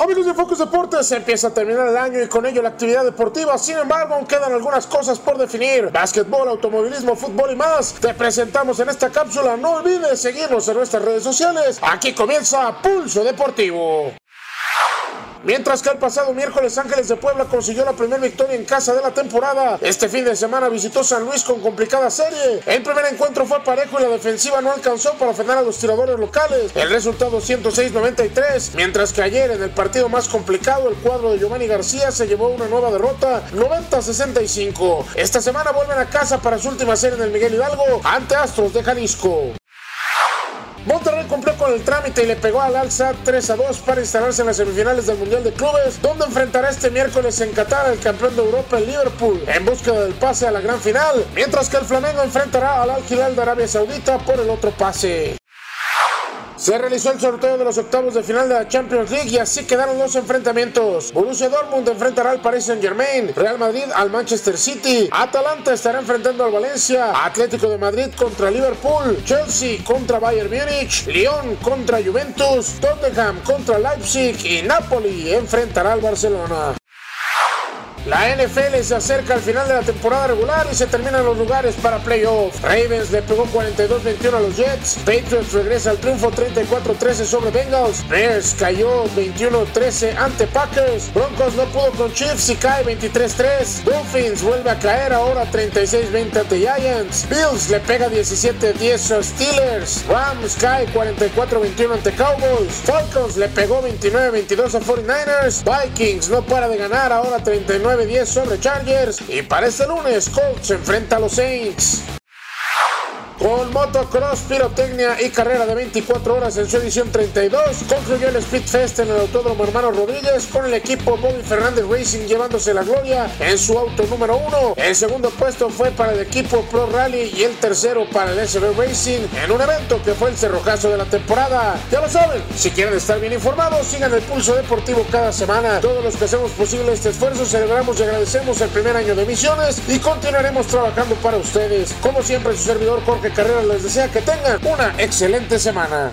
Amigos de Focus Deportes, se empieza a terminar el año y con ello la actividad deportiva. Sin embargo, aún quedan algunas cosas por definir. Básquetbol, automovilismo, fútbol y más. Te presentamos en esta cápsula. No olvides seguirnos en nuestras redes sociales. Aquí comienza Pulso Deportivo. Mientras que el pasado miércoles Ángeles de Puebla consiguió la primera victoria en casa de la temporada, este fin de semana visitó San Luis con complicada serie. El primer encuentro fue parejo y la defensiva no alcanzó para frenar a los tiradores locales. El resultado 106-93, mientras que ayer en el partido más complicado el cuadro de Giovanni García se llevó una nueva derrota 90-65. Esta semana vuelven a casa para su última serie en el Miguel Hidalgo ante Astros de Jalisco. Monterrey cumplió el trámite y le pegó al alza 3 a 2 para instalarse en las semifinales del Mundial de Clubes, donde enfrentará este miércoles en Qatar al campeón de Europa, el Liverpool, en búsqueda del pase a la gran final, mientras que el Flamengo enfrentará al Al Hilal de Arabia Saudita por el otro pase. Se realizó el sorteo de los octavos de final de la Champions League y así quedaron los enfrentamientos. Borussia Dortmund enfrentará al Paris Saint Germain, Real Madrid al Manchester City, Atalanta estará enfrentando al Valencia, Atlético de Madrid contra Liverpool, Chelsea contra Bayern Múnich, Lyon contra Juventus, Tottenham contra Leipzig y Napoli enfrentará al Barcelona. La NFL se acerca al final de la temporada regular y se terminan los lugares para playoff. Ravens le pegó 42-21 a los Jets. Patriots regresa al triunfo 34-13 sobre Bengals. Bears cayó 21-13 ante Packers. Broncos no pudo con Chiefs y cae 23-3. Dolphins vuelve a caer ahora 36-20 ante Giants. Bills le pega 17-10 a Steelers. Rams cae 44-21 ante Cowboys. Falcons le pegó 29-22 a 49ers. Vikings no para de ganar ahora 39 10 sobre Chargers. Y para este lunes, Colts enfrenta a los Saints. Motocross, pirotecnia y carrera de 24 horas en su edición 32, concluyó el Speed Fest en el Autódromo Hermano Rodríguez con el equipo Bobby Fernández Racing llevándose la gloria en su auto número 1. El segundo puesto fue para el equipo Pro Rally y el tercero para el SB Racing en un evento que fue el cerrojazo de la temporada. Ya lo saben, si quieren estar bien informados, sigan el pulso deportivo cada semana. Todos los que hacemos posible este esfuerzo celebramos y agradecemos el primer año de emisiones y continuaremos trabajando para ustedes. Como siempre, su servidor Jorge Carrera les desea que tengan una excelente semana.